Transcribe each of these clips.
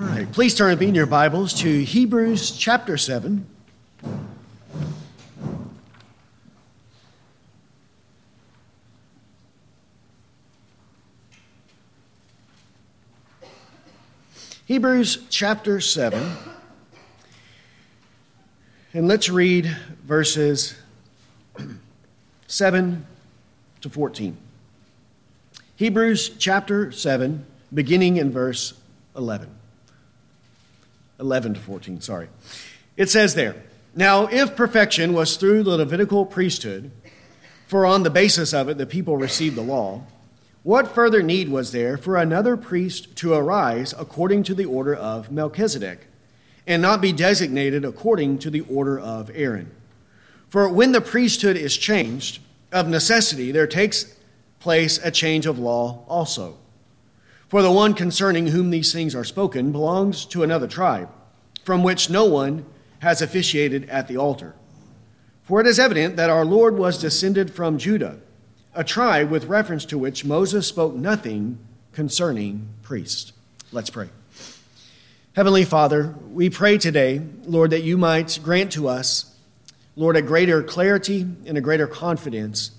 All right, please turn in your Bibles to Hebrews chapter 7. Hebrews chapter 7. And let's read verses 7 to 14. Hebrews chapter 7, beginning in verse 11. 11 to 14, sorry. It says there, Now, if perfection was through the Levitical priesthood, for on the basis of it the people received the law, what further need was there for another priest to arise according to the order of Melchizedek, and not be designated according to the order of Aaron? For when the priesthood is changed, of necessity there takes place a change of law also. For the one concerning whom these things are spoken belongs to another tribe, from which no one has officiated at the altar. For it is evident that our Lord was descended from Judah, a tribe with reference to which Moses spoke nothing concerning priests. Let's pray. Heavenly Father, we pray today, Lord, that you might grant to us, Lord, a greater clarity and a greater confidence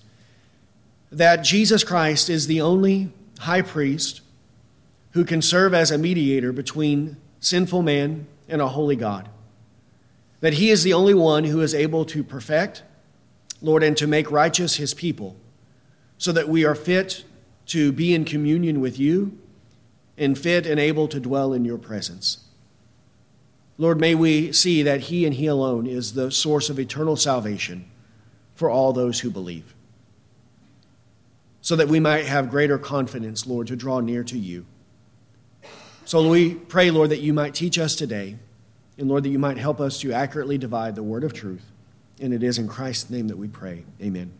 that Jesus Christ is the only high priest who can serve as a mediator between sinful man and a holy God. That he is the only one who is able to perfect, Lord, and to make righteous his people, so that we are fit to be in communion with you and fit and able to dwell in your presence. Lord, may we see that he and he alone is the source of eternal salvation for all those who believe, so that we might have greater confidence, Lord, to draw near to you. So we pray, Lord, that you might teach us today, and Lord, that you might help us to accurately divide the word of truth. And it is in Christ's name that we pray. Amen.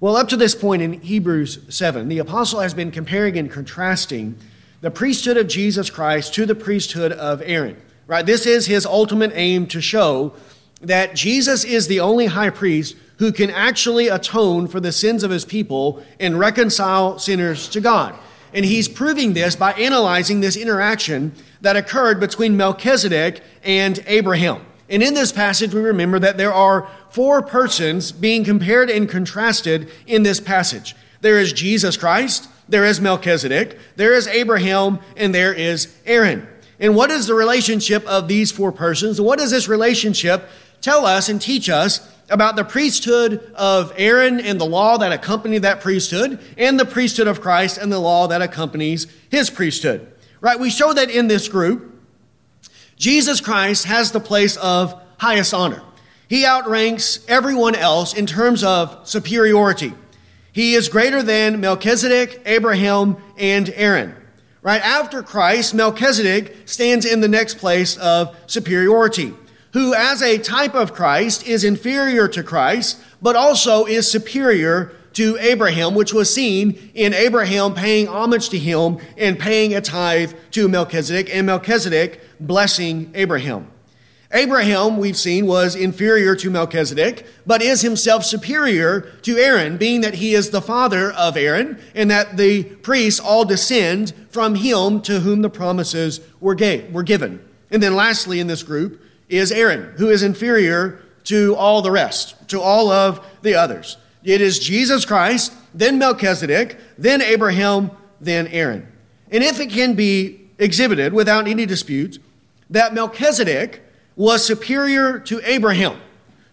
Well, up to this point in Hebrews 7, the apostle has been comparing and contrasting the priesthood of Jesus Christ to the priesthood of Aaron. Right? This is his ultimate aim to show that Jesus is the only high priest who can actually atone for the sins of his people and reconcile sinners to God. And he's proving this by analyzing this interaction that occurred between Melchizedek and Abraham. And in this passage, we remember that there are four persons being compared and contrasted in this passage. There is Jesus Christ, there is Melchizedek, there is Abraham, and there is Aaron. And what is the relationship of these four persons? What does this relationship tell us and teach us about the priesthood of Aaron and the law that accompanied that priesthood, and the priesthood of Christ and the law that accompanies his priesthood. Right? We show that in this group, Jesus Christ has the place of highest honor. He outranks everyone else in terms of superiority. He is greater than Melchizedek, Abraham, and Aaron. Right after Christ, Melchizedek stands in the next place of superiority who, as a type of Christ, is inferior to Christ, but also is superior to Abraham, which was seen in Abraham paying homage to him and paying a tithe to Melchizedek, and Melchizedek blessing Abraham. Abraham, we've seen, was inferior to Melchizedek, but is himself superior to Aaron, being that he is the father of Aaron, and that the priests all descend from him to whom the promises were, gave, were given. And then lastly, in this group, is Aaron, who is inferior to all the rest, to all of the others. It is Jesus Christ, then Melchizedek, then Abraham, then Aaron. And if it can be exhibited without any dispute that Melchizedek was superior to Abraham,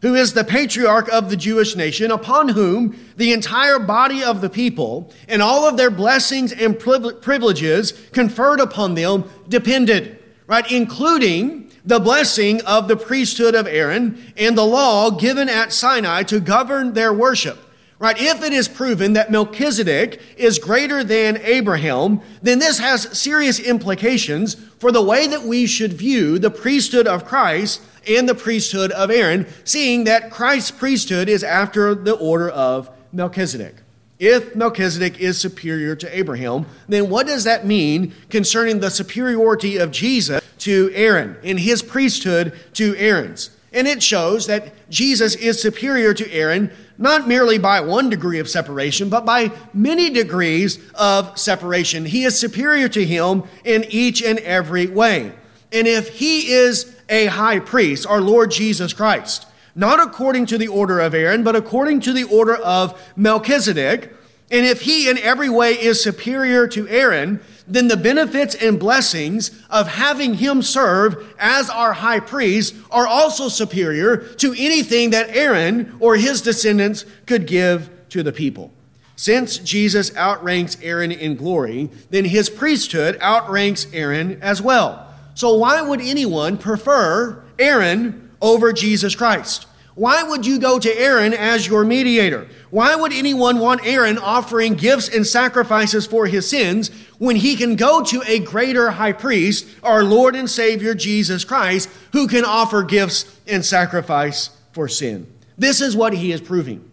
who is the patriarch of the Jewish nation, upon whom the entire body of the people and all of their blessings and privileges conferred upon them depended, right? Including the blessing of the priesthood of Aaron and the law given at Sinai to govern their worship. Right? If it is proven that Melchizedek is greater than Abraham, then this has serious implications for the way that we should view the priesthood of Christ and the priesthood of Aaron, seeing that Christ's priesthood is after the order of Melchizedek. If Melchizedek is superior to Abraham, then what does that mean concerning the superiority of Jesus to Aaron, in his priesthood to Aaron's. And it shows that Jesus is superior to Aaron, not merely by one degree of separation, but by many degrees of separation. He is superior to him in each and every way. and if he is a high priest, our Lord Jesus Christ, not according to the order of Aaron, but according to the order of Melchizedek, and if he in every way is superior to Aaron, then the benefits and blessings of having him serve as our high priest are also superior to anything that Aaron or his descendants could give to the people. Since Jesus outranks Aaron in glory, then his priesthood outranks Aaron as well. So why would anyone prefer Aaron over Jesus Christ? Why would you go to Aaron as your mediator? Why would anyone want Aaron offering gifts and sacrifices for his sins when he can go to a greater high priest, our Lord and Savior Jesus Christ, who can offer gifts and sacrifice for sin? This is what he is proving.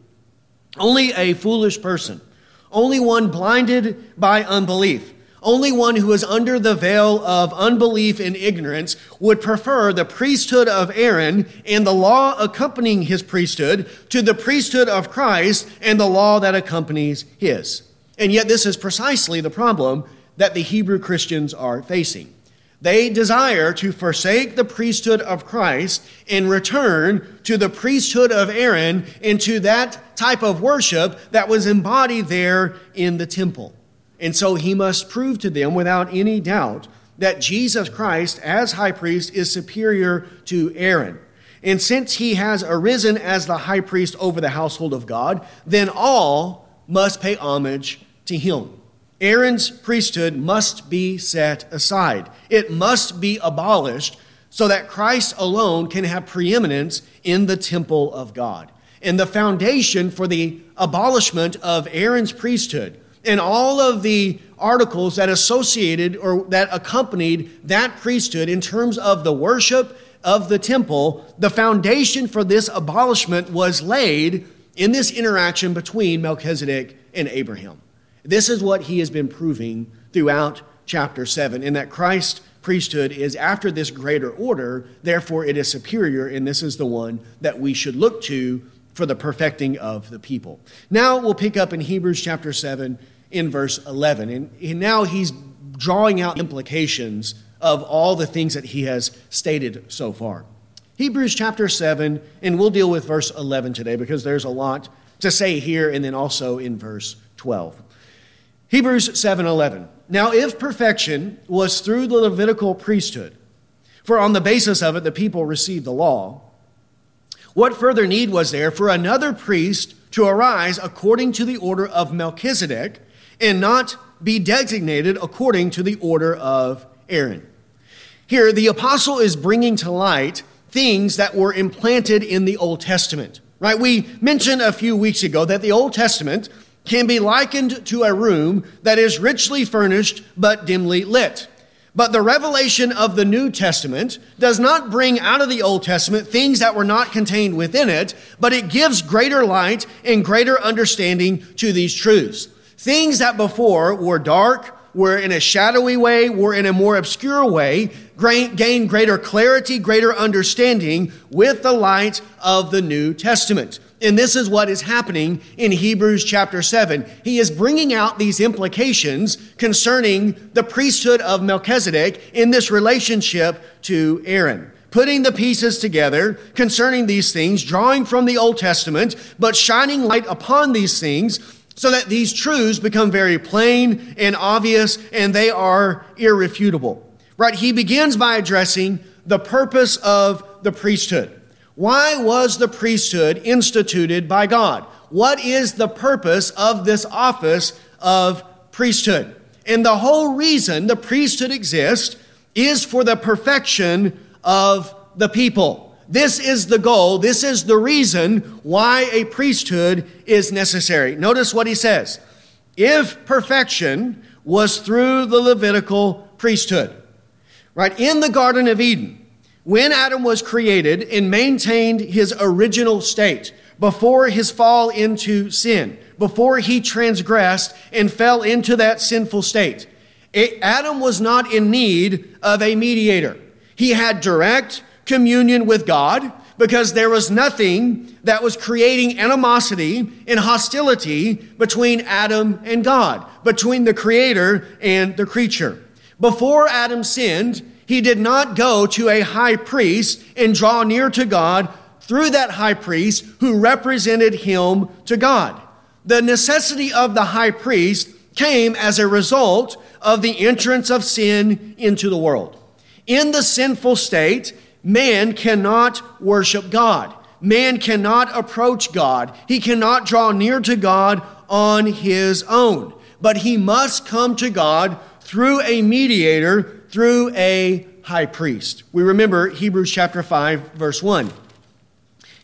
Only a foolish person, only one blinded by unbelief, only one who is under the veil of unbelief and ignorance would prefer the priesthood of Aaron and the law accompanying his priesthood to the priesthood of Christ and the law that accompanies his. And yet, this is precisely the problem that the Hebrew Christians are facing. They desire to forsake the priesthood of Christ and return to the priesthood of Aaron and to that type of worship that was embodied there in the temple. And so he must prove to them without any doubt that Jesus Christ, as high priest, is superior to Aaron. And since he has arisen as the high priest over the household of God, then all must pay homage to him. Aaron's priesthood must be set aside, it must be abolished so that Christ alone can have preeminence in the temple of God. And the foundation for the abolishment of Aaron's priesthood and all of the articles that associated or that accompanied that priesthood in terms of the worship of the temple, the foundation for this abolishment was laid in this interaction between Melchizedek and Abraham. This is what he has been proving throughout chapter 7, in that Christ's priesthood is after this greater order, therefore it is superior, and this is the one that we should look to for the perfecting of the people. Now we'll pick up in Hebrews chapter 7 in verse 11. And now he's drawing out implications of all the things that he has stated so far. Hebrews chapter 7, and we'll deal with verse 11 today because there's a lot to say here and then also in verse 12. Hebrews 7:11. Now if perfection was through the Levitical priesthood, for on the basis of it the people received the law, what further need was there for another priest to arise according to the order of Melchizedek and not be designated according to the order of Aaron? Here, the apostle is bringing to light things that were implanted in the Old Testament, right? We mentioned a few weeks ago that the Old Testament can be likened to a room that is richly furnished but dimly lit. But the revelation of the New Testament does not bring out of the Old Testament things that were not contained within it, but it gives greater light and greater understanding to these truths. Things that before were dark, were in a shadowy way, were in a more obscure way, gain greater clarity, greater understanding with the light of the New Testament. And this is what is happening in Hebrews chapter 7. He is bringing out these implications concerning the priesthood of Melchizedek in this relationship to Aaron. Putting the pieces together concerning these things, drawing from the Old Testament, but shining light upon these things so that these truths become very plain and obvious and they are irrefutable. Right? He begins by addressing the purpose of the priesthood. Why was the priesthood instituted by God? What is the purpose of this office of priesthood? And the whole reason the priesthood exists is for the perfection of the people. This is the goal. This is the reason why a priesthood is necessary. Notice what he says. If perfection was through the Levitical priesthood, right, in the Garden of Eden, when Adam was created and maintained his original state before his fall into sin, before he transgressed and fell into that sinful state, Adam was not in need of a mediator. He had direct communion with God because there was nothing that was creating animosity and hostility between Adam and God, between the creator and the creature. Before Adam sinned, He did not go to a high priest and draw near to God through that high priest who represented him to God. The necessity of the high priest came as a result of the entrance of sin into the world. In the sinful state, man cannot worship God. Man cannot approach God. He cannot draw near to God on his own. But he must come to God through a mediator, through a high priest. We remember Hebrews chapter 5, verse 1.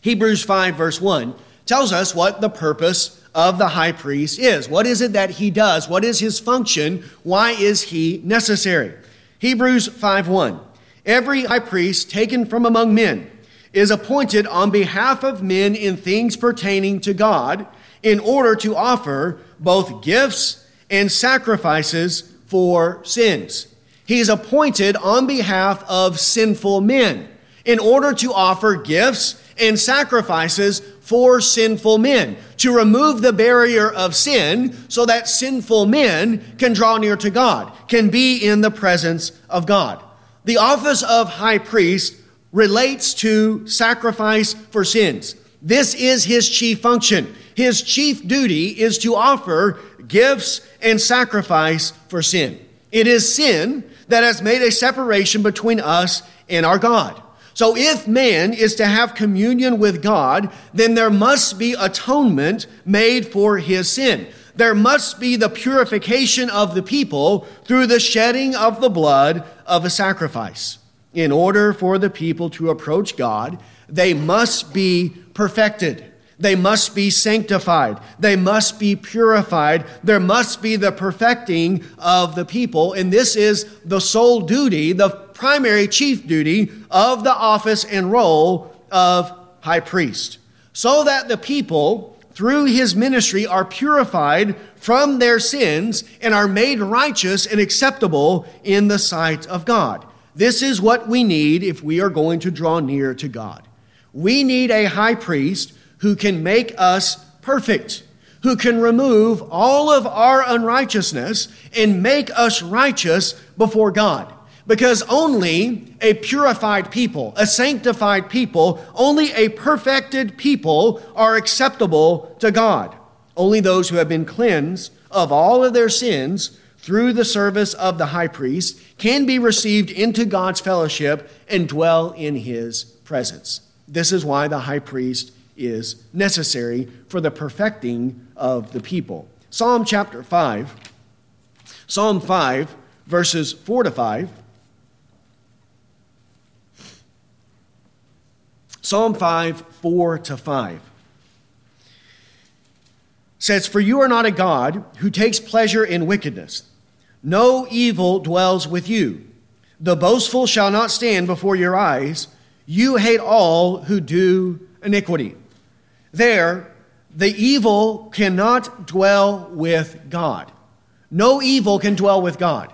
Hebrews 5, verse 1 tells us what the purpose of the high priest is. What is it that he does? What is his function? Why is he necessary? Hebrews 5 1. Every high priest taken from among men is appointed on behalf of men in things pertaining to God in order to offer both gifts and sacrifices for sins. He is appointed on behalf of sinful men in order to offer gifts and sacrifices for sinful men, to remove the barrier of sin so that sinful men can draw near to God, can be in the presence of God. The office of high priest relates to sacrifice for sins. This is his chief function. His chief duty is to offer gifts and sacrifice for sin. It is sin that has made a separation between us and our God. So if man is to have communion with God, then there must be atonement made for his sin. There must be the purification of the people through the shedding of the blood of a sacrifice. In order for the people to approach God, they must be perfected. They must be sanctified. They must be purified. There must be the perfecting of the people. And this is the sole duty, the primary chief duty of the office and role of high priest, so that the people, through his ministry, are purified from their sins and are made righteous and acceptable in the sight of God. This is what we need if we are going to draw near to God. We need a high priest who can make us perfect, who can remove all of our unrighteousness and make us righteous before God. Because only a purified people, a sanctified people, only a perfected people are acceptable to God. Only those who have been cleansed of all of their sins through the service of the high priest can be received into God's fellowship and dwell in his presence. This is why the high priest is necessary for the perfecting of the people. Psalm chapter 5, Psalm 5, verses 4 to 5 Psalm 5, 4 to 5 says, For you are not a God who takes pleasure in wickedness. No evil dwells with you. The boastful shall not stand before your eyes. You hate all who do iniquity. There, the evil cannot dwell with God. No evil can dwell with God.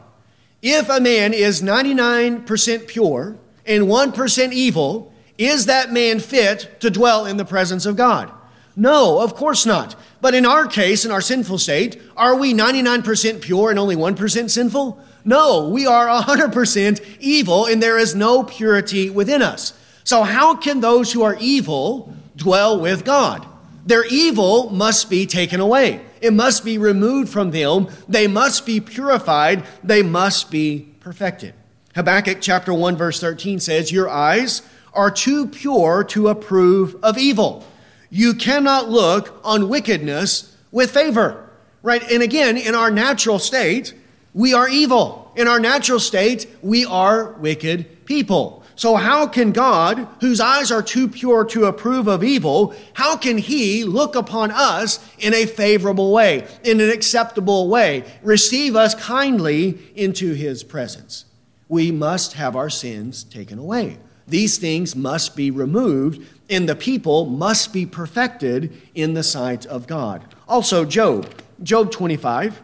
If a man is 99% pure and 1% evil, is that man fit to dwell in the presence of God? No, of course not. But in our case, in our sinful state, are we 99% pure and only 1% sinful? No, we are 100% evil and there is no purity within us. So, how can those who are evil dwell with God? Their evil must be taken away. It must be removed from them. They must be purified. They must be perfected. Habakkuk chapter 1 verse 13 says, Your eyes are too pure to approve of evil. You cannot look on wickedness with favor, right? And again, in our natural state, we are evil. In our natural state, we are wicked people. So, how can God, whose eyes are too pure to approve of evil, how can He look upon us in a favorable way, in an acceptable way, receive us kindly into His presence? We must have our sins taken away. These things must be removed, and the people must be perfected in the sight of God. Also, Job, Job 25.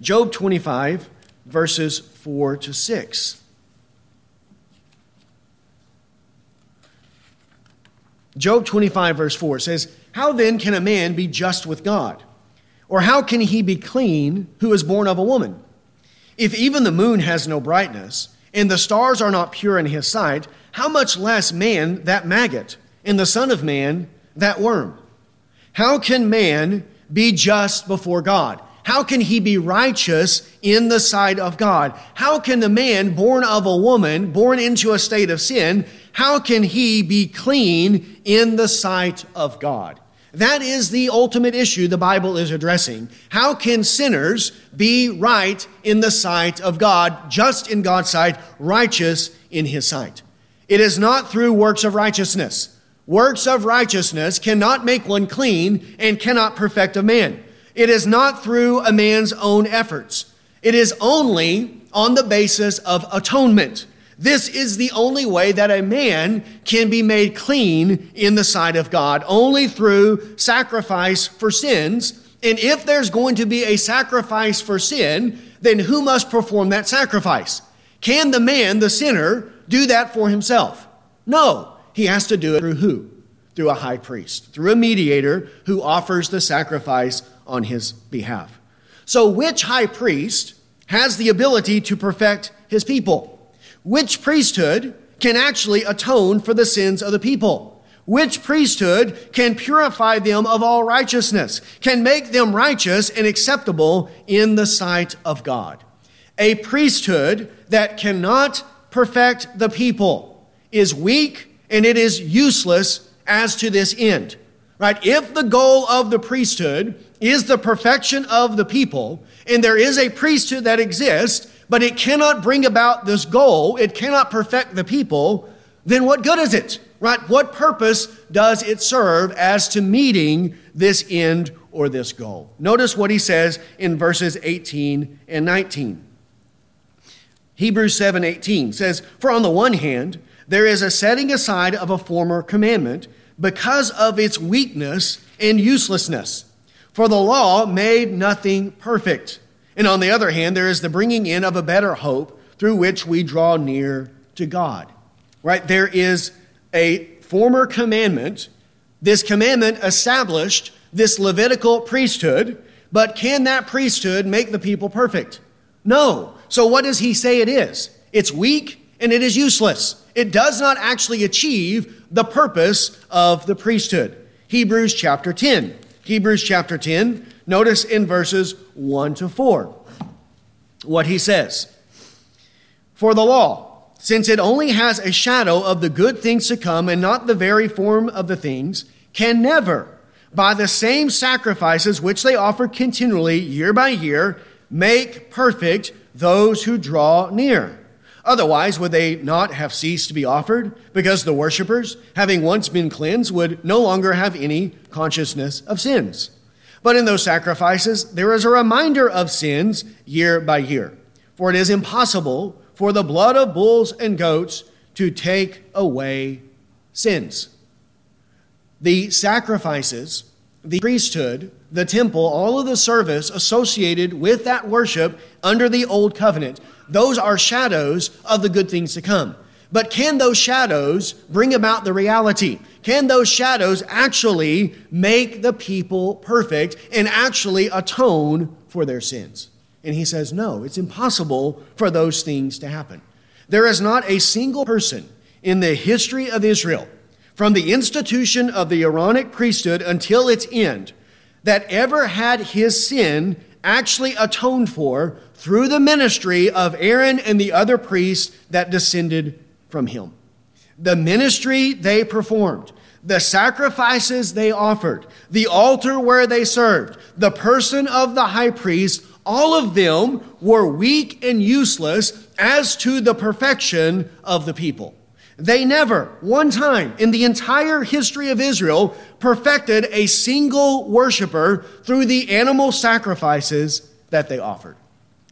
Job 25, verses 4 to 6. Job 25, verse 4 says, How then can a man be just with God? Or how can he be clean who is born of a woman? If even the moon has no brightness, and the stars are not pure in his sight, how much less man that maggot, and the Son of Man that worm? How can man be just before God? How can he be righteous in the sight of God? How can the man born of a woman, born into a state of sin, how can he be clean in the sight of God? That is the ultimate issue the Bible is addressing. How can sinners be right in the sight of God, just in God's sight, righteous in his sight? It is not through works of righteousness. Works of righteousness cannot make one clean and cannot perfect a man. It is not through a man's own efforts. It is only on the basis of atonement. This is the only way that a man can be made clean in the sight of God, only through sacrifice for sins. And if there's going to be a sacrifice for sin, then who must perform that sacrifice? Can the man, the sinner, do that for himself? No. He has to do it through who? Through a high priest, through a mediator who offers the sacrifice on his behalf. So, which high priest has the ability to perfect his people? Which priesthood can actually atone for the sins of the people? Which priesthood can purify them of all righteousness, can make them righteous and acceptable in the sight of God? A priesthood that cannot perfect the people is weak and it is useless as to this end. Right? If the goal of the priesthood is the perfection of the people, and there is a priesthood that exists, but it cannot bring about this goal, it cannot perfect the people, then what good is it? Right? What purpose does it serve as to meeting this end or this goal? Notice what he says in verses 18 and 19. Hebrews 7:18 says, "For on the one hand, there is a setting aside of a former commandment because of its weakness and uselessness. For the law made nothing perfect. And on the other hand, there is the bringing in of a better hope through which we draw near to God. Right? There is a former commandment. This commandment established this Levitical priesthood, but can that priesthood make the people perfect? No. So what does he say it is? It's weak and it is useless. It does not actually achieve the purpose of the priesthood. Hebrews chapter 10. Hebrews chapter 10, notice in verses 1 to 4 what he says. For the law, since it only has a shadow of the good things to come and not the very form of the things, can never, by the same sacrifices which they offer continually year by year, make perfect those who draw near. Otherwise, would they not have ceased to be offered? Because the worshippers, having once been cleansed, would no longer have any consciousness of sins. But in those sacrifices, there is a reminder of sins year by year. For it is impossible for the blood of bulls and goats to take away sins. The sacrifices, the priesthood, the temple, all of the service associated with that worship under the old covenant those are shadows of the good things to come. But can those shadows bring about the reality? Can those shadows actually make the people perfect and actually atone for their sins? And he says, no, it's impossible for those things to happen. There is not a single person in the history of Israel, from the institution of the Aaronic priesthood until its end, that ever had his sin actually atoned for through the ministry of Aaron and the other priests that descended from him. The ministry they performed, the sacrifices they offered, the altar where they served, the person of the high priest, all of them were weak and useless as to the perfection of the people. They never, one time in the entire history of Israel, perfected a single worshiper through the animal sacrifices that they offered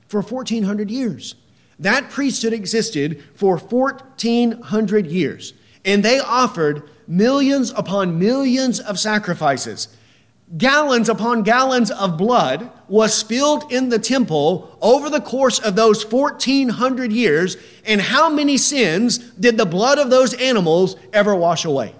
for 1,400 years. That priesthood existed for 1,400 years, and they offered millions upon millions of sacrifices. Gallons upon gallons of blood was spilled in the temple over the course of those 1,400 years. And how many sins did the blood of those animals ever wash away?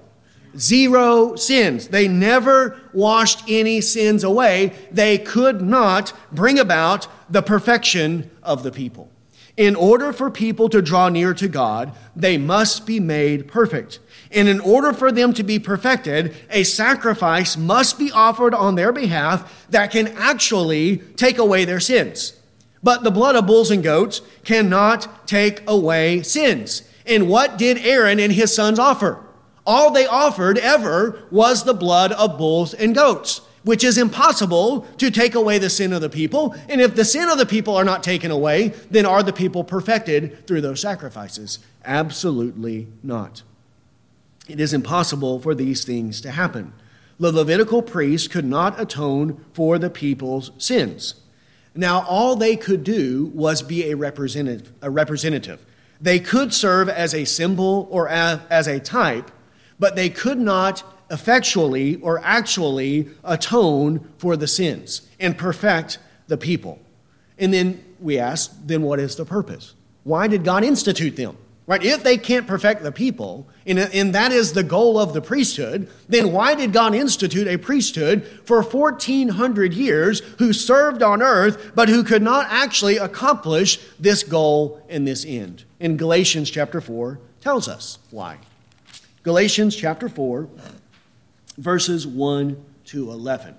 Zero sins. They never washed any sins away. They could not bring about the perfection of the people. In order for people to draw near to God, they must be made perfect. And in order for them to be perfected, a sacrifice must be offered on their behalf that can actually take away their sins. But the blood of bulls and goats cannot take away sins. And what did Aaron and his sons offer? All they offered ever was the blood of bulls and goats, which is impossible to take away the sin of the people. And if the sin of the people are not taken away, then are the people perfected through those sacrifices? Absolutely not. It is impossible for these things to happen. The Levitical priests could not atone for the people's sins. Now, all they could do was be a representative. A representative. They could serve as a symbol or as a type, but they could not effectually or actually atone for the sins and perfect the people. And then we ask, then what is the purpose? Why did God institute them? Right? If they can't perfect the people, and, and that is the goal of the priesthood, then why did God institute a priesthood for 1400 years who served on earth but who could not actually accomplish this goal and this end? In Galatians chapter 4 tells us why. Galatians chapter 4, verses 1 to 11.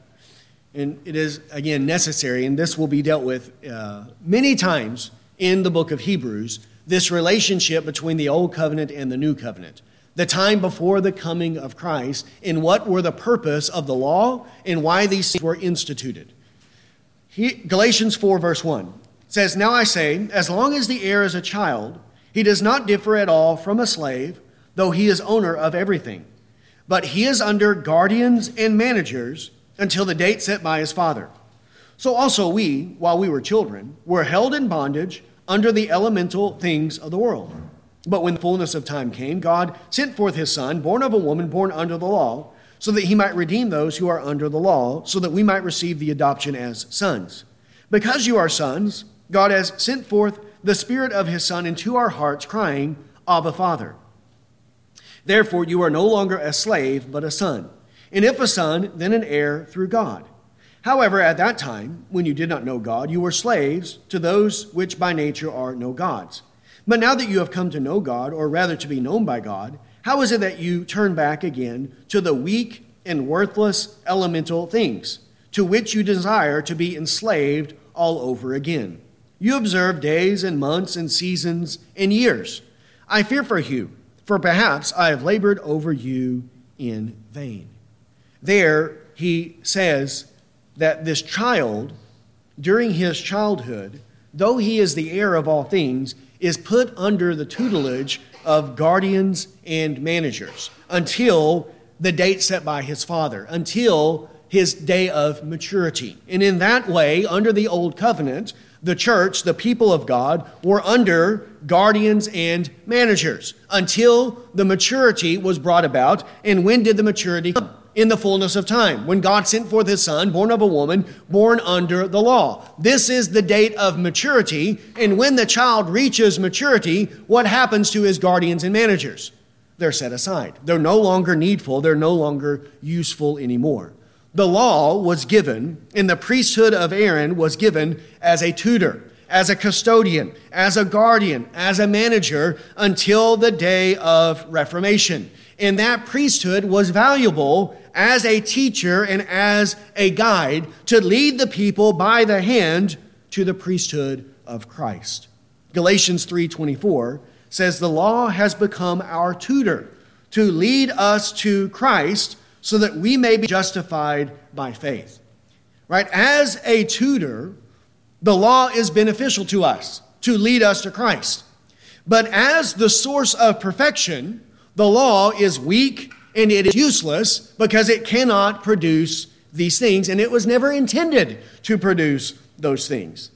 And it is, again, necessary, and this will be dealt with uh, many times in the book of Hebrews this relationship between the old covenant and the new covenant, the time before the coming of Christ, and what were the purpose of the law and why these things were instituted. He, Galatians 4, verse 1 says, Now I say, as long as the heir is a child, he does not differ at all from a slave, though he is owner of everything. But he is under guardians and managers until the date set by his father. So also we, while we were children, were held in bondage under the elemental things of the world. But when the fullness of time came, God sent forth his Son, born of a woman, born under the law, so that he might redeem those who are under the law, so that we might receive the adoption as sons. Because you are sons, God has sent forth the Spirit of his Son into our hearts, crying, Abba, Father. Therefore, you are no longer a slave, but a son. And if a son, then an heir through God. However, at that time, when you did not know God, you were slaves to those which by nature are no gods. But now that you have come to know God, or rather to be known by God, how is it that you turn back again to the weak and worthless elemental things, to which you desire to be enslaved all over again? You observe days and months and seasons and years. I fear for you, for perhaps I have labored over you in vain. There he says, that this child, during his childhood, though he is the heir of all things, is put under the tutelage of guardians and managers until the date set by his father, until his day of maturity. And in that way, under the old covenant, the church, the people of God, were under guardians and managers until the maturity was brought about. And when did the maturity come? in the fullness of time, when God sent forth his son, born of a woman, born under the law. This is the date of maturity, and when the child reaches maturity, what happens to his guardians and managers? They're set aside. They're no longer needful, they're no longer useful anymore. The law was given, and the priesthood of Aaron was given as a tutor, as a custodian, as a guardian, as a manager until the day of Reformation. And that priesthood was valuable as a teacher and as a guide to lead the people by the hand to the priesthood of Christ. Galatians 3:24 says the law has become our tutor to lead us to Christ so that we may be justified by faith. Right? As a tutor, the law is beneficial to us to lead us to Christ. But as the source of perfection, the law is weak and it is useless because it cannot produce these things, and it was never intended to produce those things.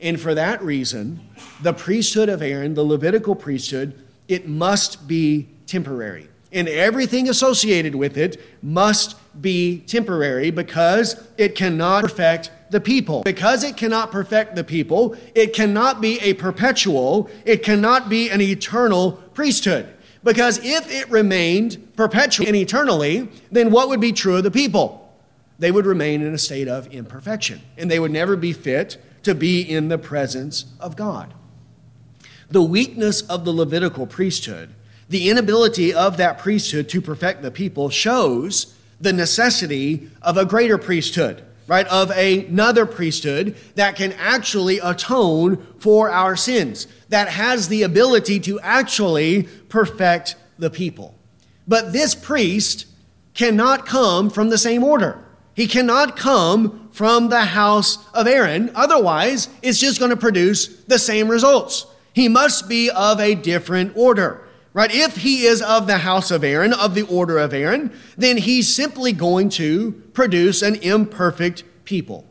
And for that reason, the priesthood of Aaron, the Levitical priesthood, it must be temporary. And everything associated with it must be temporary because it cannot perfect the people. Because it cannot perfect the people, it cannot be a perpetual, it cannot be an eternal priesthood. Because if it remained perpetual and eternally, then what would be true of the people? They would remain in a state of imperfection, and they would never be fit to be in the presence of God. The weakness of the Levitical priesthood, the inability of that priesthood to perfect the people, shows the necessity of a greater priesthood, right? Of another priesthood that can actually atone for our sins, that has the ability to actually perfect the people. But this priest cannot come from the same order. He cannot come from the house of Aaron. Otherwise, it's just going to produce the same results. He must be of a different order. Right? If he is of the house of Aaron, of the order of Aaron, then he's simply going to produce an imperfect people.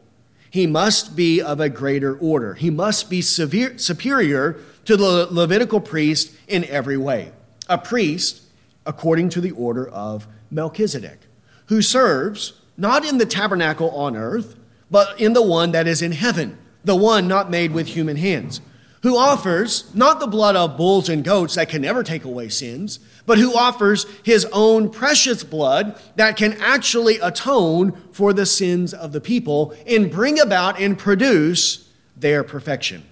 He must be of a greater order. He must be severe, superior to the Levitical priest in every way. A priest according to the order of Melchizedek, who serves not in the tabernacle on earth, but in the one that is in heaven, the one not made with human hands, who offers not the blood of bulls and goats that can never take away sins, but who offers his own precious blood that can actually atone for the sins of the people and bring about and produce their perfection.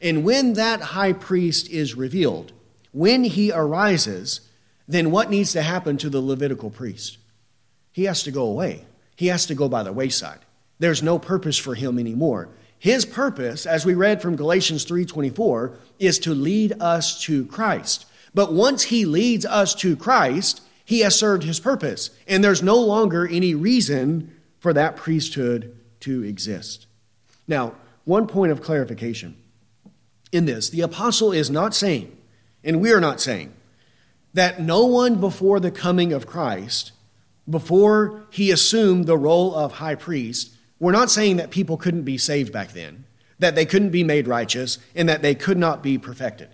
And when that high priest is revealed, when he arises, then what needs to happen to the Levitical priest? He has to go away. He has to go by the wayside. There's no purpose for him anymore. His purpose, as we read from Galatians 3:24, is to lead us to Christ. But once he leads us to Christ, he has served his purpose, and there's no longer any reason for that priesthood to exist. Now, one point of clarification in this the apostle is not saying, and we are not saying, that no one before the coming of Christ, before he assumed the role of high priest, we're not saying that people couldn't be saved back then, that they couldn't be made righteous, and that they could not be perfected.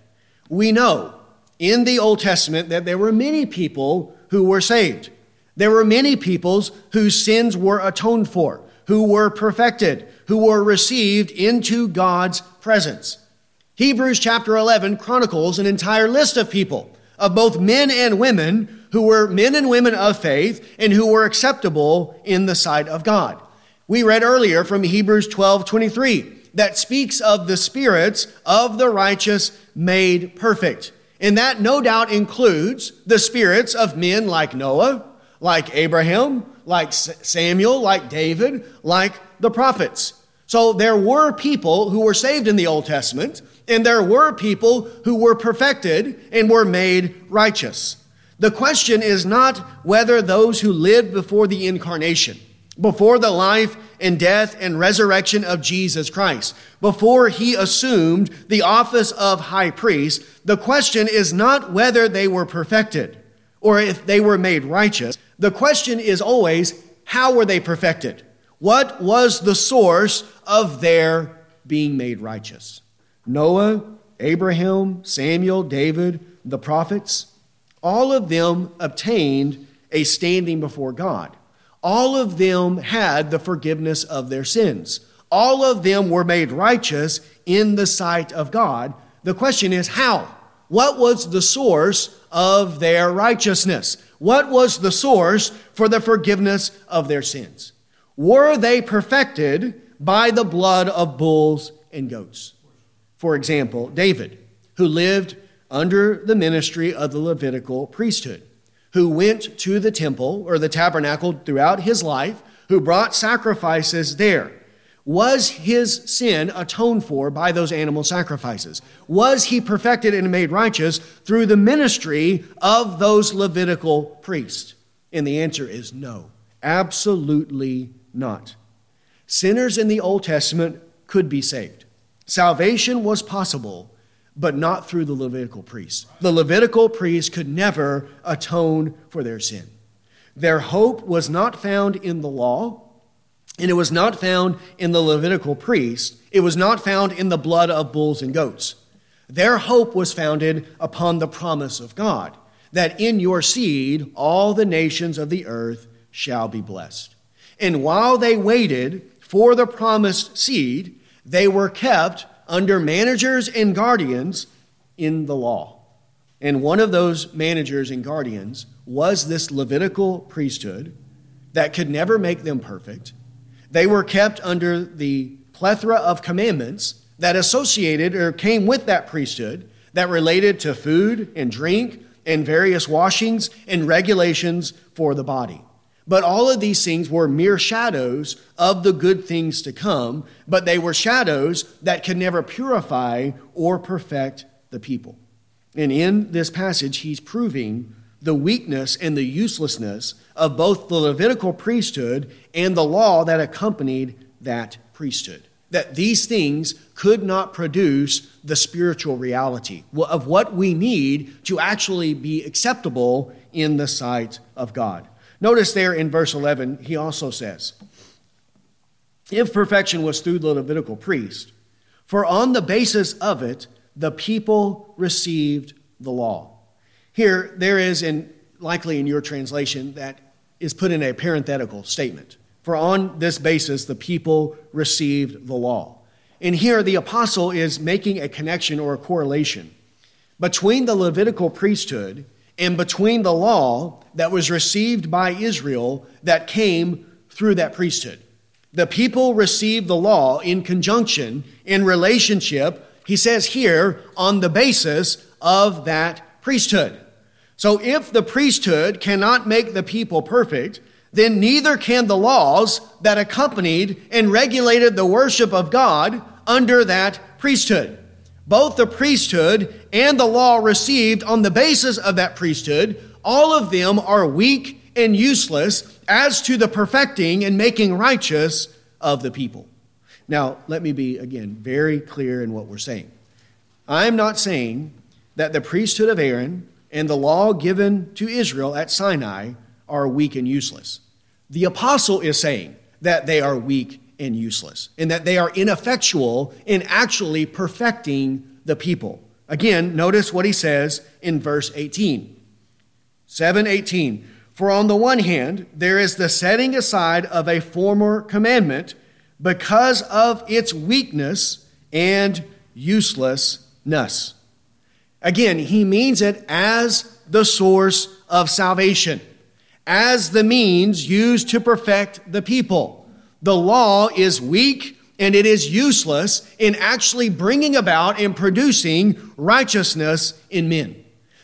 We know in the Old Testament that there were many people who were saved. There were many peoples whose sins were atoned for, who were perfected, who were received into God's presence. Hebrews chapter 11 chronicles an entire list of people, of both men and women, who were men and women of faith and who were acceptable in the sight of God. We read earlier from Hebrews 12 23 that speaks of the spirits of the righteous made perfect. And that no doubt includes the spirits of men like Noah, like Abraham, like Samuel, like David, like the prophets. So there were people who were saved in the Old Testament, and there were people who were perfected and were made righteous. The question is not whether those who lived before the incarnation, before the life and death and resurrection of Jesus Christ, before he assumed the office of high priest, the question is not whether they were perfected or if they were made righteous. The question is always, how were they perfected? What was the source of their being made righteous? Noah, Abraham, Samuel, David, the prophets, all of them obtained a standing before God all of them had the forgiveness of their sins. All of them were made righteous in the sight of God. The question is how? What was the source of their righteousness? What was the source for the forgiveness of their sins? Were they perfected by the blood of bulls and goats? For example, David, who lived under the ministry of the Levitical priesthood who went to the temple or the tabernacle throughout his life, who brought sacrifices there. Was his sin atoned for by those animal sacrifices? Was he perfected and made righteous through the ministry of those Levitical priests? And the answer is no, absolutely not. Sinners in the Old Testament could be saved. Salvation was possible but not through the Levitical priests. The Levitical priests could never atone for their sin. Their hope was not found in the law, and it was not found in the Levitical priest. It was not found in the blood of bulls and goats. Their hope was founded upon the promise of God that in your seed all the nations of the earth shall be blessed. And while they waited for the promised seed, they were kept under managers and guardians in the law. And one of those managers and guardians was this Levitical priesthood that could never make them perfect. They were kept under the plethora of commandments that associated or came with that priesthood that related to food and drink and various washings and regulations for the body. But all of these things were mere shadows of the good things to come, but they were shadows that could never purify or perfect the people. And in this passage, he's proving the weakness and the uselessness of both the Levitical priesthood and the law that accompanied that priesthood. That these things could not produce the spiritual reality of what we need to actually be acceptable in the sight of God. Notice there in verse 11, he also says, If perfection was through the Levitical priest, for on the basis of it, the people received the law. Here, there is, in, likely in your translation, that is put in a parenthetical statement. For on this basis, the people received the law. And here, the apostle is making a connection or a correlation between the Levitical priesthood and between the law that was received by Israel that came through that priesthood. The people received the law in conjunction, in relationship, he says here, on the basis of that priesthood. So if the priesthood cannot make the people perfect, then neither can the laws that accompanied and regulated the worship of God under that priesthood. Both the priesthood and the law received on the basis of that priesthood, all of them are weak and useless as to the perfecting and making righteous of the people. Now, let me be again very clear in what we're saying. I am not saying that the priesthood of Aaron and the law given to Israel at Sinai are weak and useless. The apostle is saying that they are weak and useless, and that they are ineffectual in actually perfecting the people. Again, notice what he says in verse 18. 718. For on the one hand, there is the setting aside of a former commandment because of its weakness and uselessness. Again, he means it as the source of salvation, as the means used to perfect the people. The law is weak and it is useless in actually bringing about and producing righteousness in men.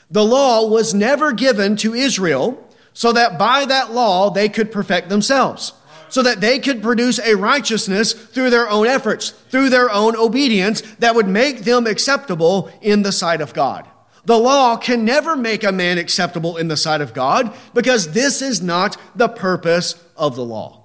The law was never given to Israel so that by that law they could perfect themselves so that they could produce a righteousness through their own efforts, through their own obedience that would make them acceptable in the sight of God. The law can never make a man acceptable in the sight of God because this is not the purpose of the law.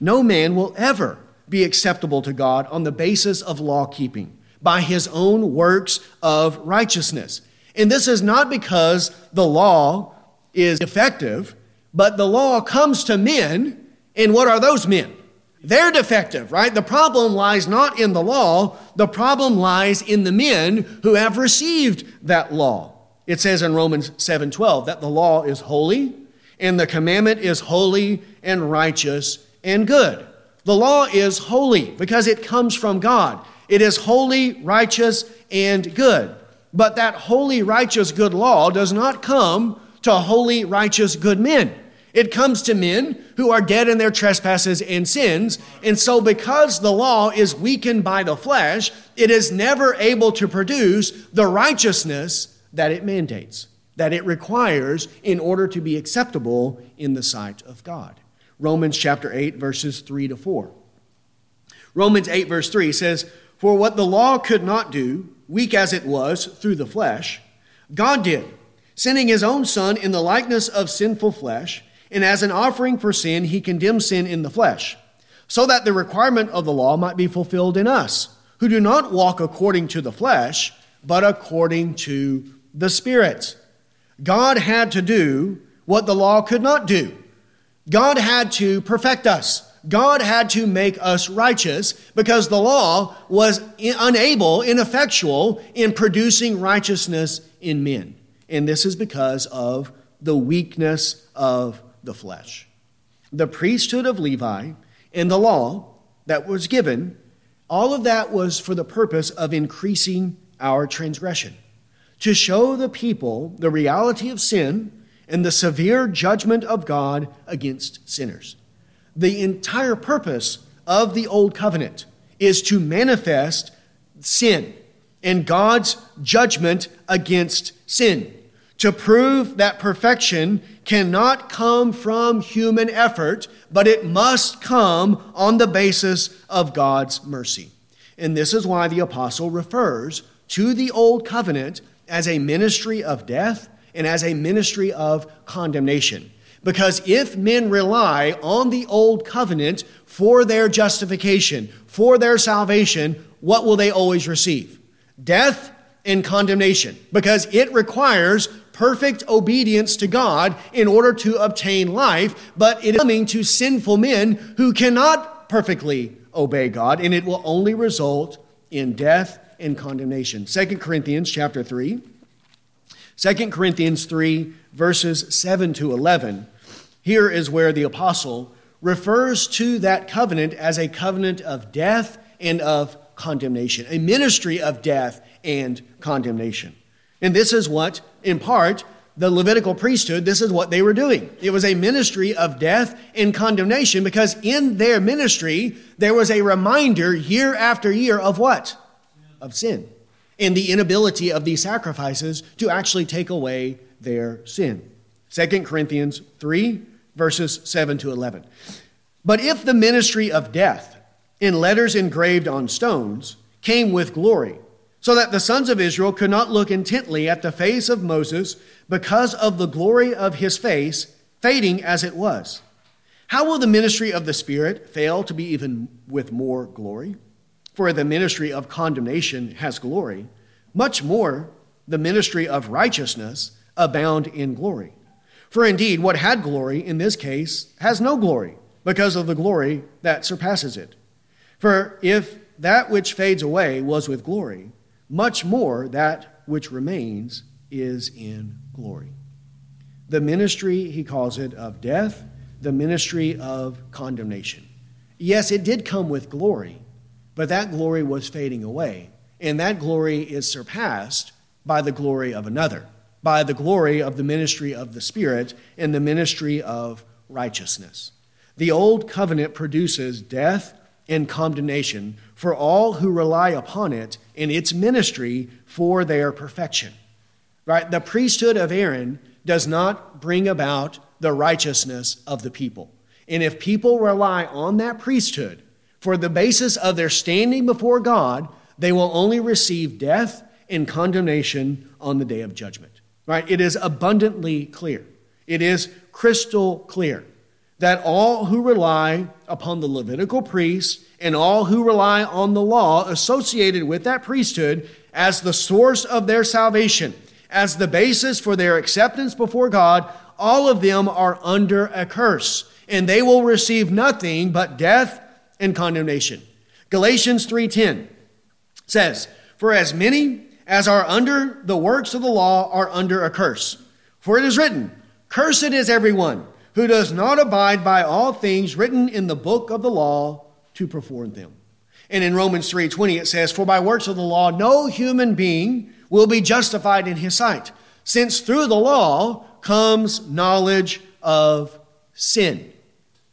No man will ever be acceptable to God on the basis of law keeping by his own works of righteousness. And this is not because the law is effective, but the law comes to men and what are those men? They're defective, right? The problem lies not in the law, the problem lies in the men who have received that law. It says in Romans 7:12 that the law is holy and the commandment is holy and righteous and good. The law is holy because it comes from God. It is holy, righteous, and good. But that holy, righteous, good law does not come to holy, righteous, good men. It comes to men who are dead in their trespasses and sins. And so, because the law is weakened by the flesh, it is never able to produce the righteousness that it mandates, that it requires in order to be acceptable in the sight of God. Romans chapter 8, verses 3 to 4. Romans 8, verse 3 says, For what the law could not do, weak as it was through the flesh, God did, sending his own Son in the likeness of sinful flesh and as an offering for sin, he condemned sin in the flesh, so that the requirement of the law might be fulfilled in us, who do not walk according to the flesh, but according to the Spirit. God had to do what the law could not do. God had to perfect us. God had to make us righteous because the law was unable, ineffectual in producing righteousness in men. And this is because of the weakness of the flesh. The priesthood of Levi and the law that was given, all of that was for the purpose of increasing our transgression, to show the people the reality of sin and the severe judgment of God against sinners. The entire purpose of the Old Covenant is to manifest sin, and God's judgment against sin to prove that perfection cannot come from human effort, but it must come on the basis of God's mercy. And this is why the apostle refers to the old covenant as a ministry of death and as a ministry of condemnation. Because if men rely on the old covenant for their justification, for their salvation, what will they always receive? Death and condemnation. Because it requires perfect obedience to God in order to obtain life, but it is coming to sinful men who cannot perfectly obey God, and it will only result in death and condemnation. 2 Corinthians chapter 3. 2 Corinthians 3, verses 7 to 11. Here is where the apostle refers to that covenant as a covenant of death and of condemnation, a ministry of death and condemnation. And this is what, in part, the Levitical priesthood, this is what they were doing. It was a ministry of death and condemnation because in their ministry, there was a reminder year after year of what? Of sin. And the inability of these sacrifices to actually take away their sin. 2 Corinthians 3, verses 7 to 11. But if the ministry of death, in letters engraved on stones, came with glory, so that the sons of Israel could not look intently at the face of Moses because of the glory of his face, fading as it was. How will the ministry of the Spirit fail to be even with more glory? For the ministry of condemnation has glory, much more the ministry of righteousness abound in glory. For indeed, what had glory in this case has no glory, because of the glory that surpasses it. For if that which fades away was with glory, much more that which remains is in glory. The ministry, he calls it, of death, the ministry of condemnation. Yes, it did come with glory, but that glory was fading away, and that glory is surpassed by the glory of another, by the glory of the ministry of the Spirit and the ministry of righteousness. The old covenant produces death and condemnation for all who rely upon it in its ministry for their perfection. Right? The priesthood of Aaron does not bring about the righteousness of the people. And if people rely on that priesthood for the basis of their standing before God, they will only receive death and condemnation on the day of judgment. Right? It is abundantly clear. It is crystal clear that all who rely upon the Levitical priests and all who rely on the law associated with that priesthood as the source of their salvation, as the basis for their acceptance before God, all of them are under a curse, and they will receive nothing but death and condemnation. Galatians 3:10 says, "For as many as are under the works of the law are under a curse. For it is written, Cursed is everyone who does not abide by all things written in the book of the law to perform them. And in Romans 3:20 it says, "For by works of the law no human being will be justified in his sight, since through the law comes knowledge of sin."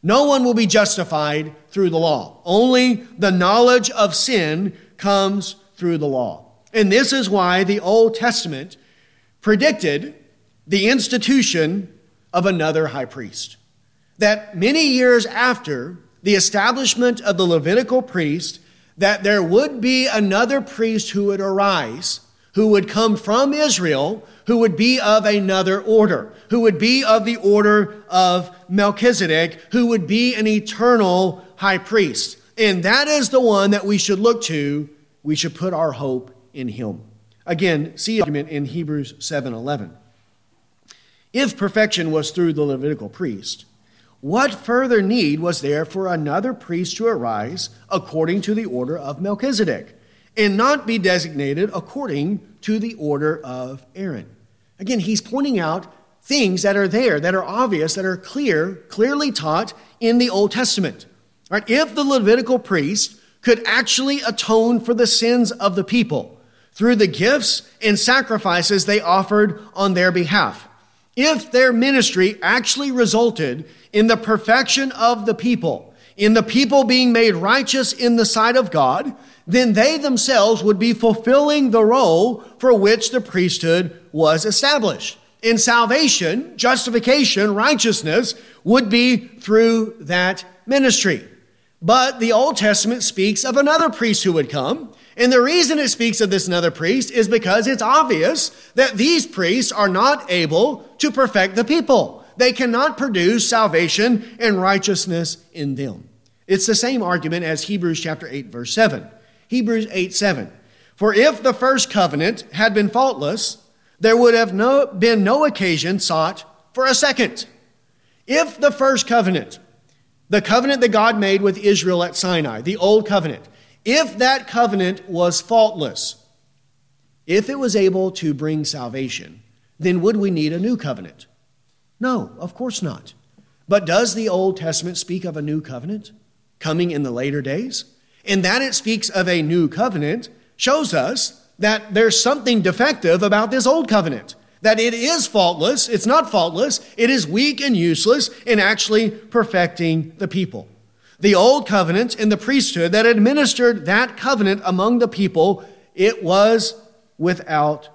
No one will be justified through the law. Only the knowledge of sin comes through the law. And this is why the Old Testament predicted the institution of another high priest. That many years after the establishment of the Levitical priest, that there would be another priest who would arise, who would come from Israel, who would be of another order, who would be of the order of Melchizedek, who would be an eternal high priest. And that is the one that we should look to. We should put our hope in him. Again, see argument in Hebrews 7:11. If perfection was through the Levitical priest, what further need was there for another priest to arise according to the order of Melchizedek and not be designated according to the order of Aaron? Again, he's pointing out things that are there, that are obvious, that are clear, clearly taught in the Old Testament. Right? If the Levitical priest could actually atone for the sins of the people through the gifts and sacrifices they offered on their behalf, if their ministry actually resulted in the perfection of the people, in the people being made righteous in the sight of God, then they themselves would be fulfilling the role for which the priesthood was established. In salvation, justification, righteousness would be through that ministry. But the Old Testament speaks of another priest who would come. And the reason it speaks of this another priest is because it's obvious that these priests are not able to perfect the people. They cannot produce salvation and righteousness in them. It's the same argument as Hebrews chapter 8 verse 7. Hebrews 8 7. For if the first covenant had been faultless, there would have no, been no occasion sought for a second. If the first covenant, the covenant that God made with Israel at Sinai, the old covenant, if that covenant was faultless, if it was able to bring salvation, then would we need a new covenant? No, of course not. But does the Old Testament speak of a new covenant coming in the later days? And that it speaks of a new covenant shows us that there's something defective about this old covenant. That it is faultless, it's not faultless, it is weak and useless in actually perfecting the people. The old covenant and the priesthood that administered that covenant among the people, it was without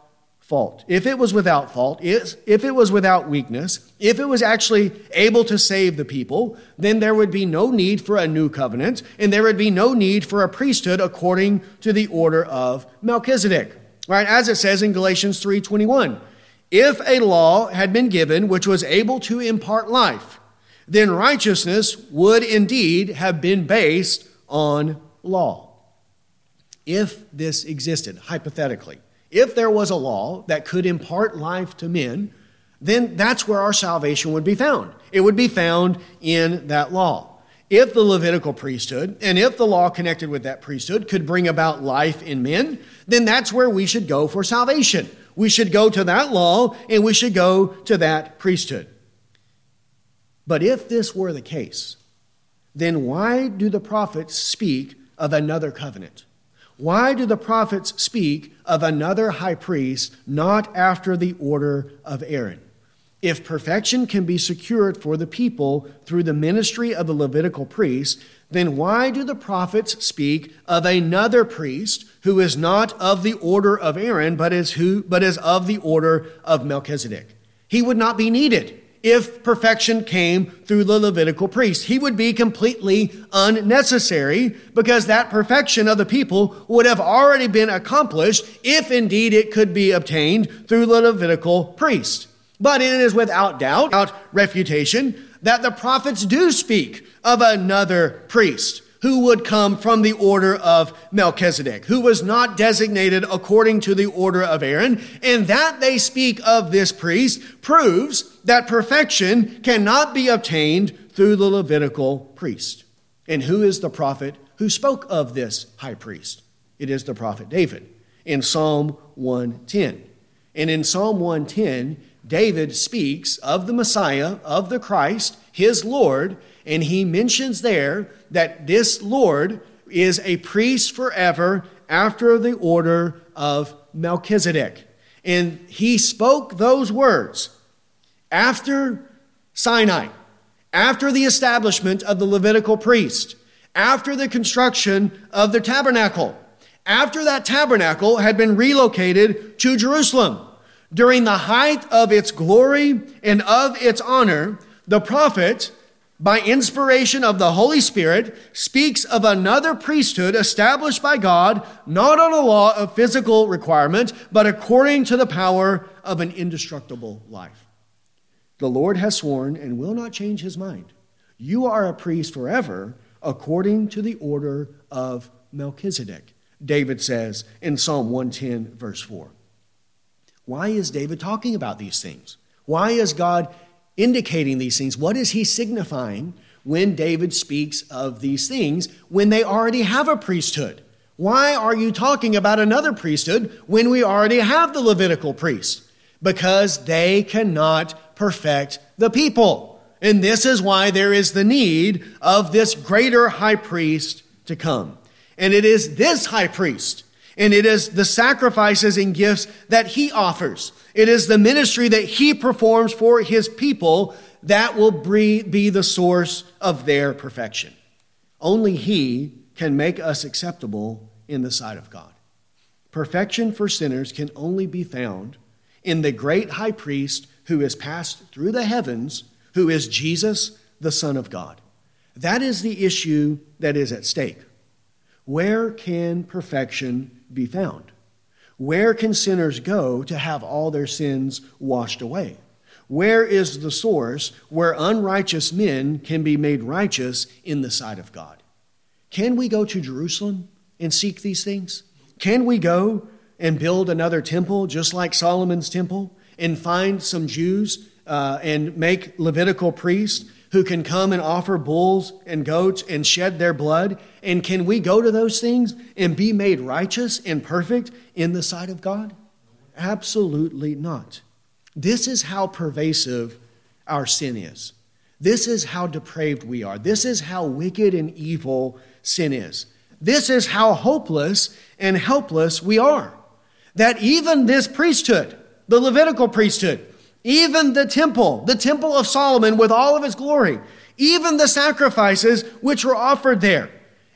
fault. If it was without fault, if it was without weakness, if it was actually able to save the people, then there would be no need for a new covenant, and there would be no need for a priesthood according to the order of Melchizedek. Right, as it says in Galatians 3:21, if a law had been given which was able to impart life, then righteousness would indeed have been based on law. If this existed, hypothetically, if there was a law that could impart life to men, then that's where our salvation would be found. It would be found in that law. If the Levitical priesthood and if the law connected with that priesthood could bring about life in men, then that's where we should go for salvation. We should go to that law and we should go to that priesthood. But if this were the case, then why do the prophets speak of another covenant? Why do the prophets speak of another high priest not after the order of Aaron? If perfection can be secured for the people through the ministry of the Levitical priest, then why do the prophets speak of another priest who is not of the order of Aaron, but is, who, but is of the order of Melchizedek? He would not be needed if perfection came through the Levitical priest. He would be completely unnecessary because that perfection of the people would have already been accomplished if indeed it could be obtained through the Levitical priest. But it is without doubt, without refutation, that the prophets do speak of another priest who would come from the order of Melchizedek, who was not designated according to the order of Aaron. And that they speak of this priest proves that perfection cannot be obtained through the Levitical priest. And who is the prophet who spoke of this high priest? It is the prophet David in Psalm 110. And in Psalm 110, David speaks of the Messiah, of the Christ, his Lord, and he mentions there that this Lord is a priest forever after the order of Melchizedek. And he spoke those words after Sinai, after the establishment of the Levitical priest, after the construction of the tabernacle, after that tabernacle had been relocated to Jerusalem. During the height of its glory and of its honor, the prophet by inspiration of the Holy Spirit, speaks of another priesthood established by God, not on a law of physical requirement, but according to the power of an indestructible life. The Lord has sworn and will not change his mind. You are a priest forever, according to the order of Melchizedek, David says in Psalm 110, verse 4. Why is David talking about these things? Why is God indicating these things? What is he signifying when David speaks of these things when they already have a priesthood? Why are you talking about another priesthood when we already have the Levitical priest? Because they cannot perfect the people. And this is why there is the need of this greater high priest to come. And it is this high priest, and it is the sacrifices and gifts that he offers it is the ministry that he performs for his people that will be the source of their perfection. Only He can make us acceptable in the sight of God. Perfection for sinners can only be found in the great high priest who has passed through the heavens, who is Jesus, the Son of God. That is the issue that is at stake. Where can perfection be found? Where can sinners go to have all their sins washed away? Where is the source where unrighteous men can be made righteous in the sight of God? Can we go to Jerusalem and seek these things? Can we go and build another temple just like Solomon's temple and find some Jews uh, and make Levitical priests who can come and offer bulls and goats and shed their blood? And can we go to those things and be made righteous and perfect in the sight of God? Absolutely not. This is how pervasive our sin is. This is how depraved we are. This is how wicked and evil sin is. This is how hopeless and helpless we are. That even this priesthood, the Levitical priesthood, even the temple, the temple of Solomon with all of its glory, even the sacrifices which were offered there.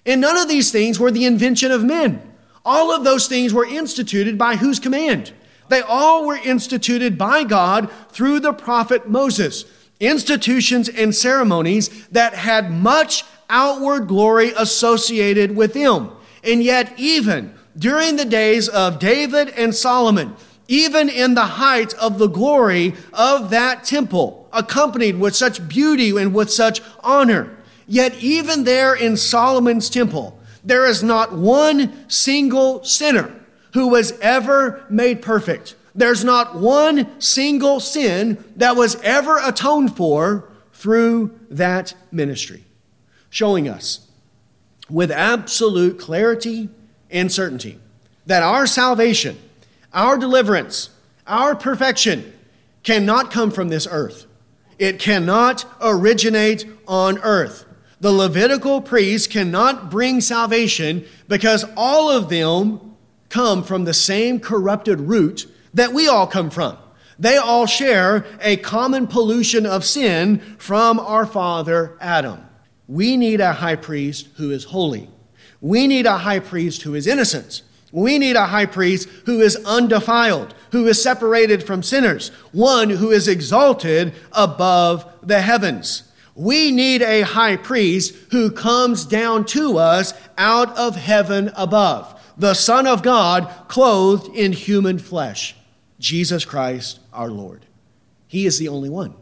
And none of these things were the invention of men. All of those things were instituted by whose command? They all were instituted by God through the prophet Moses. Institutions and ceremonies that had much outward glory associated with them. And yet, even during the days of David and Solomon, even in the height of the glory of that temple, accompanied with such beauty and with such honor, yet even there in Solomon's temple, there is not one single sinner who was ever made perfect. There's not one single sin that was ever atoned for through that ministry, showing us with absolute clarity and certainty that our salvation, our deliverance, our perfection cannot come from this earth. It cannot originate on earth. The Levitical priests cannot bring salvation because all of them come from the same corrupted root that we all come from. They all share a common pollution of sin from our father Adam. We need a high priest who is holy. We need a high priest who is innocent. We need a high priest who is undefiled, who is separated from sinners, one who is exalted above the heavens. We need a high priest who comes down to us out of heaven above the Son of God, clothed in human flesh, Jesus Christ our Lord. He is the only one.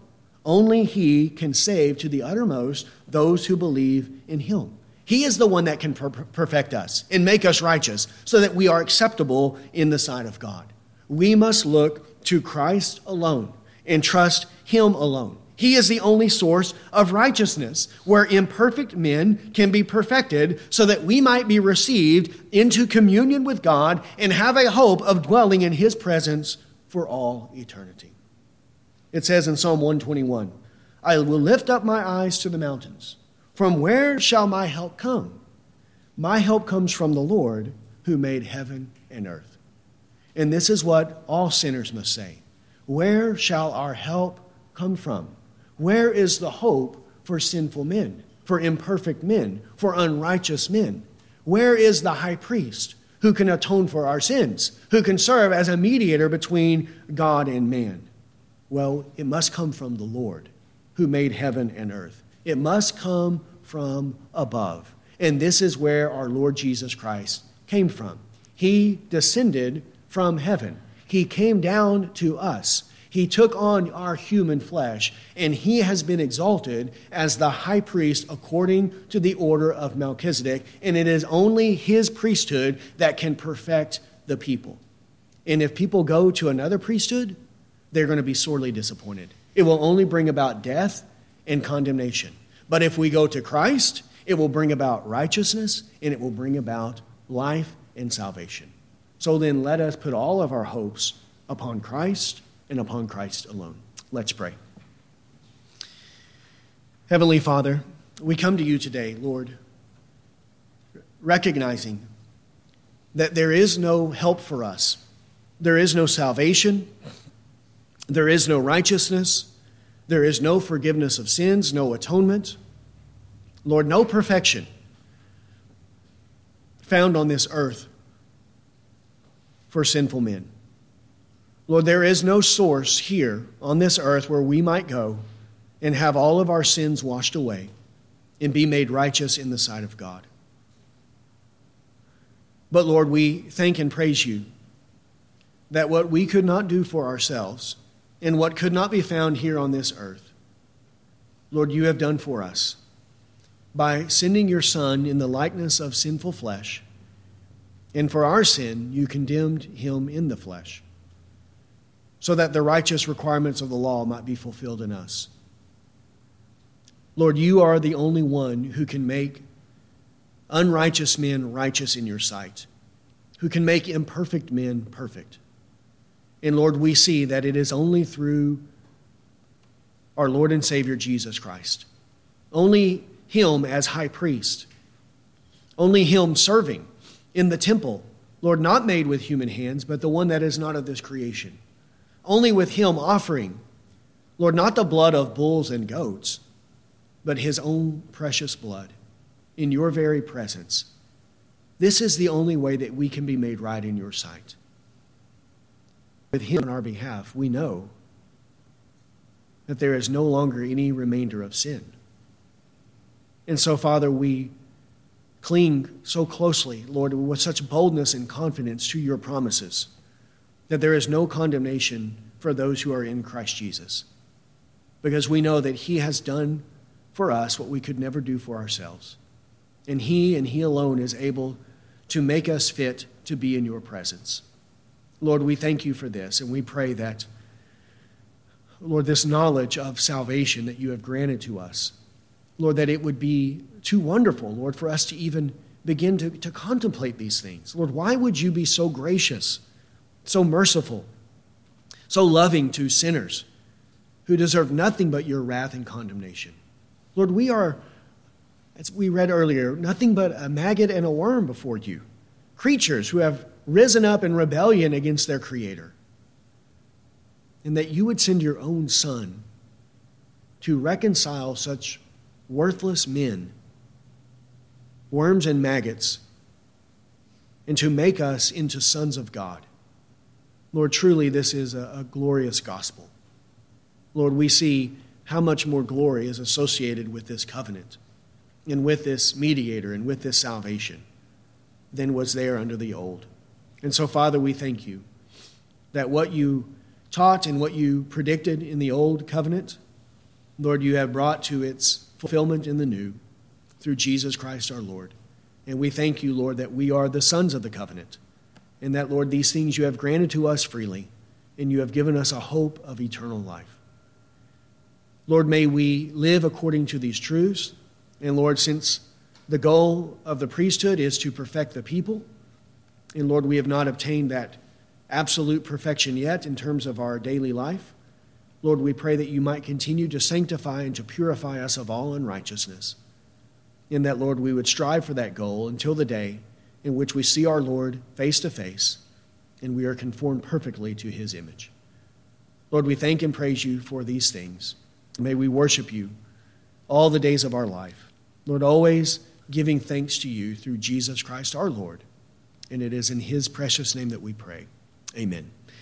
Only He can save to the uttermost those who believe in Him. He is the one that can per- perfect us and make us righteous so that we are acceptable in the sight of God. We must look to Christ alone and trust Him alone. He is the only source of righteousness, where imperfect men can be perfected so that we might be received into communion with God and have a hope of dwelling in His presence for all eternity. It says in Psalm 121 I will lift up my eyes to the mountains. From where shall my help come? My help comes from the Lord who made heaven and earth. And this is what all sinners must say Where shall our help come from? Where is the hope for sinful men, for imperfect men, for unrighteous men? Where is the high priest who can atone for our sins, who can serve as a mediator between God and man? Well, it must come from the Lord who made heaven and earth. It must come from above. And this is where our Lord Jesus Christ came from. He descended from heaven, He came down to us. He took on our human flesh, and he has been exalted as the high priest according to the order of Melchizedek, and it is only his priesthood that can perfect the people. And if people go to another priesthood, they're going to be sorely disappointed. It will only bring about death and condemnation. But if we go to Christ, it will bring about righteousness and it will bring about life and salvation. So then let us put all of our hopes upon Christ and upon Christ alone. Let's pray. Heavenly Father, we come to you today, Lord, recognizing that there is no help for us, there is no salvation, there is no righteousness, there is no forgiveness of sins, no atonement, Lord, no perfection found on this earth for sinful men. Lord, there is no source here on this earth where we might go and have all of our sins washed away and be made righteous in the sight of God. But Lord, we thank and praise you that what we could not do for ourselves and what could not be found here on this earth, Lord, you have done for us by sending your Son in the likeness of sinful flesh. And for our sin, you condemned him in the flesh, so that the righteous requirements of the law might be fulfilled in us. Lord, you are the only one who can make unrighteous men righteous in your sight, who can make imperfect men perfect. And Lord, we see that it is only through our Lord and Savior Jesus Christ, only Him as high priest, only Him serving in the temple, Lord, not made with human hands, but the one that is not of this creation. Only with Him offering, Lord, not the blood of bulls and goats, but His own precious blood in your very presence. This is the only way that we can be made right in your sight. With Him on our behalf, we know that there is no longer any remainder of sin. And so, Father, we cling so closely, Lord, with such boldness and confidence to your promises that there is no condemnation for those who are in Christ Jesus. Because we know that He has done for us what we could never do for ourselves. And He and He alone is able to make us fit to be in your presence. Lord, we thank you for this, and we pray that, Lord, this knowledge of salvation that you have granted to us, Lord, that it would be too wonderful, Lord, for us to even begin to, to contemplate these things. Lord, why would you be so gracious, so merciful, so loving to sinners who deserve nothing but your wrath and condemnation? Lord, we are as we read earlier, nothing but a maggot and a worm before you, creatures who have risen up in rebellion against their Creator. And that you would send your own Son to reconcile such worthless men, worms and maggots, and to make us into sons of God. Lord, truly, this is a, a glorious gospel. Lord, we see how much more glory is associated with this covenant and with this mediator and with this salvation than was there under the old. And so, Father, we thank you that what you taught and what you predicted in the old covenant, Lord, you have brought to its fulfillment in the new through Jesus Christ our Lord. And we thank you, Lord, that we are the sons of the covenant, and that, Lord, these things you have granted to us freely, and you have given us a hope of eternal life. Lord, may we live according to these truths and Lord, since the goal of the priesthood is to perfect the people, and Lord, we have not obtained that absolute perfection yet in terms of our daily life. Lord, we pray that you might continue to sanctify and to purify us of all unrighteousness. In that, Lord, we would strive for that goal until the day in which we see our Lord face to face and we are conformed perfectly to his image. Lord, we thank and praise you for these things. May we worship you all the days of our life. Lord, always giving thanks to you through Jesus Christ our Lord. And it is in his precious name that we pray. Amen.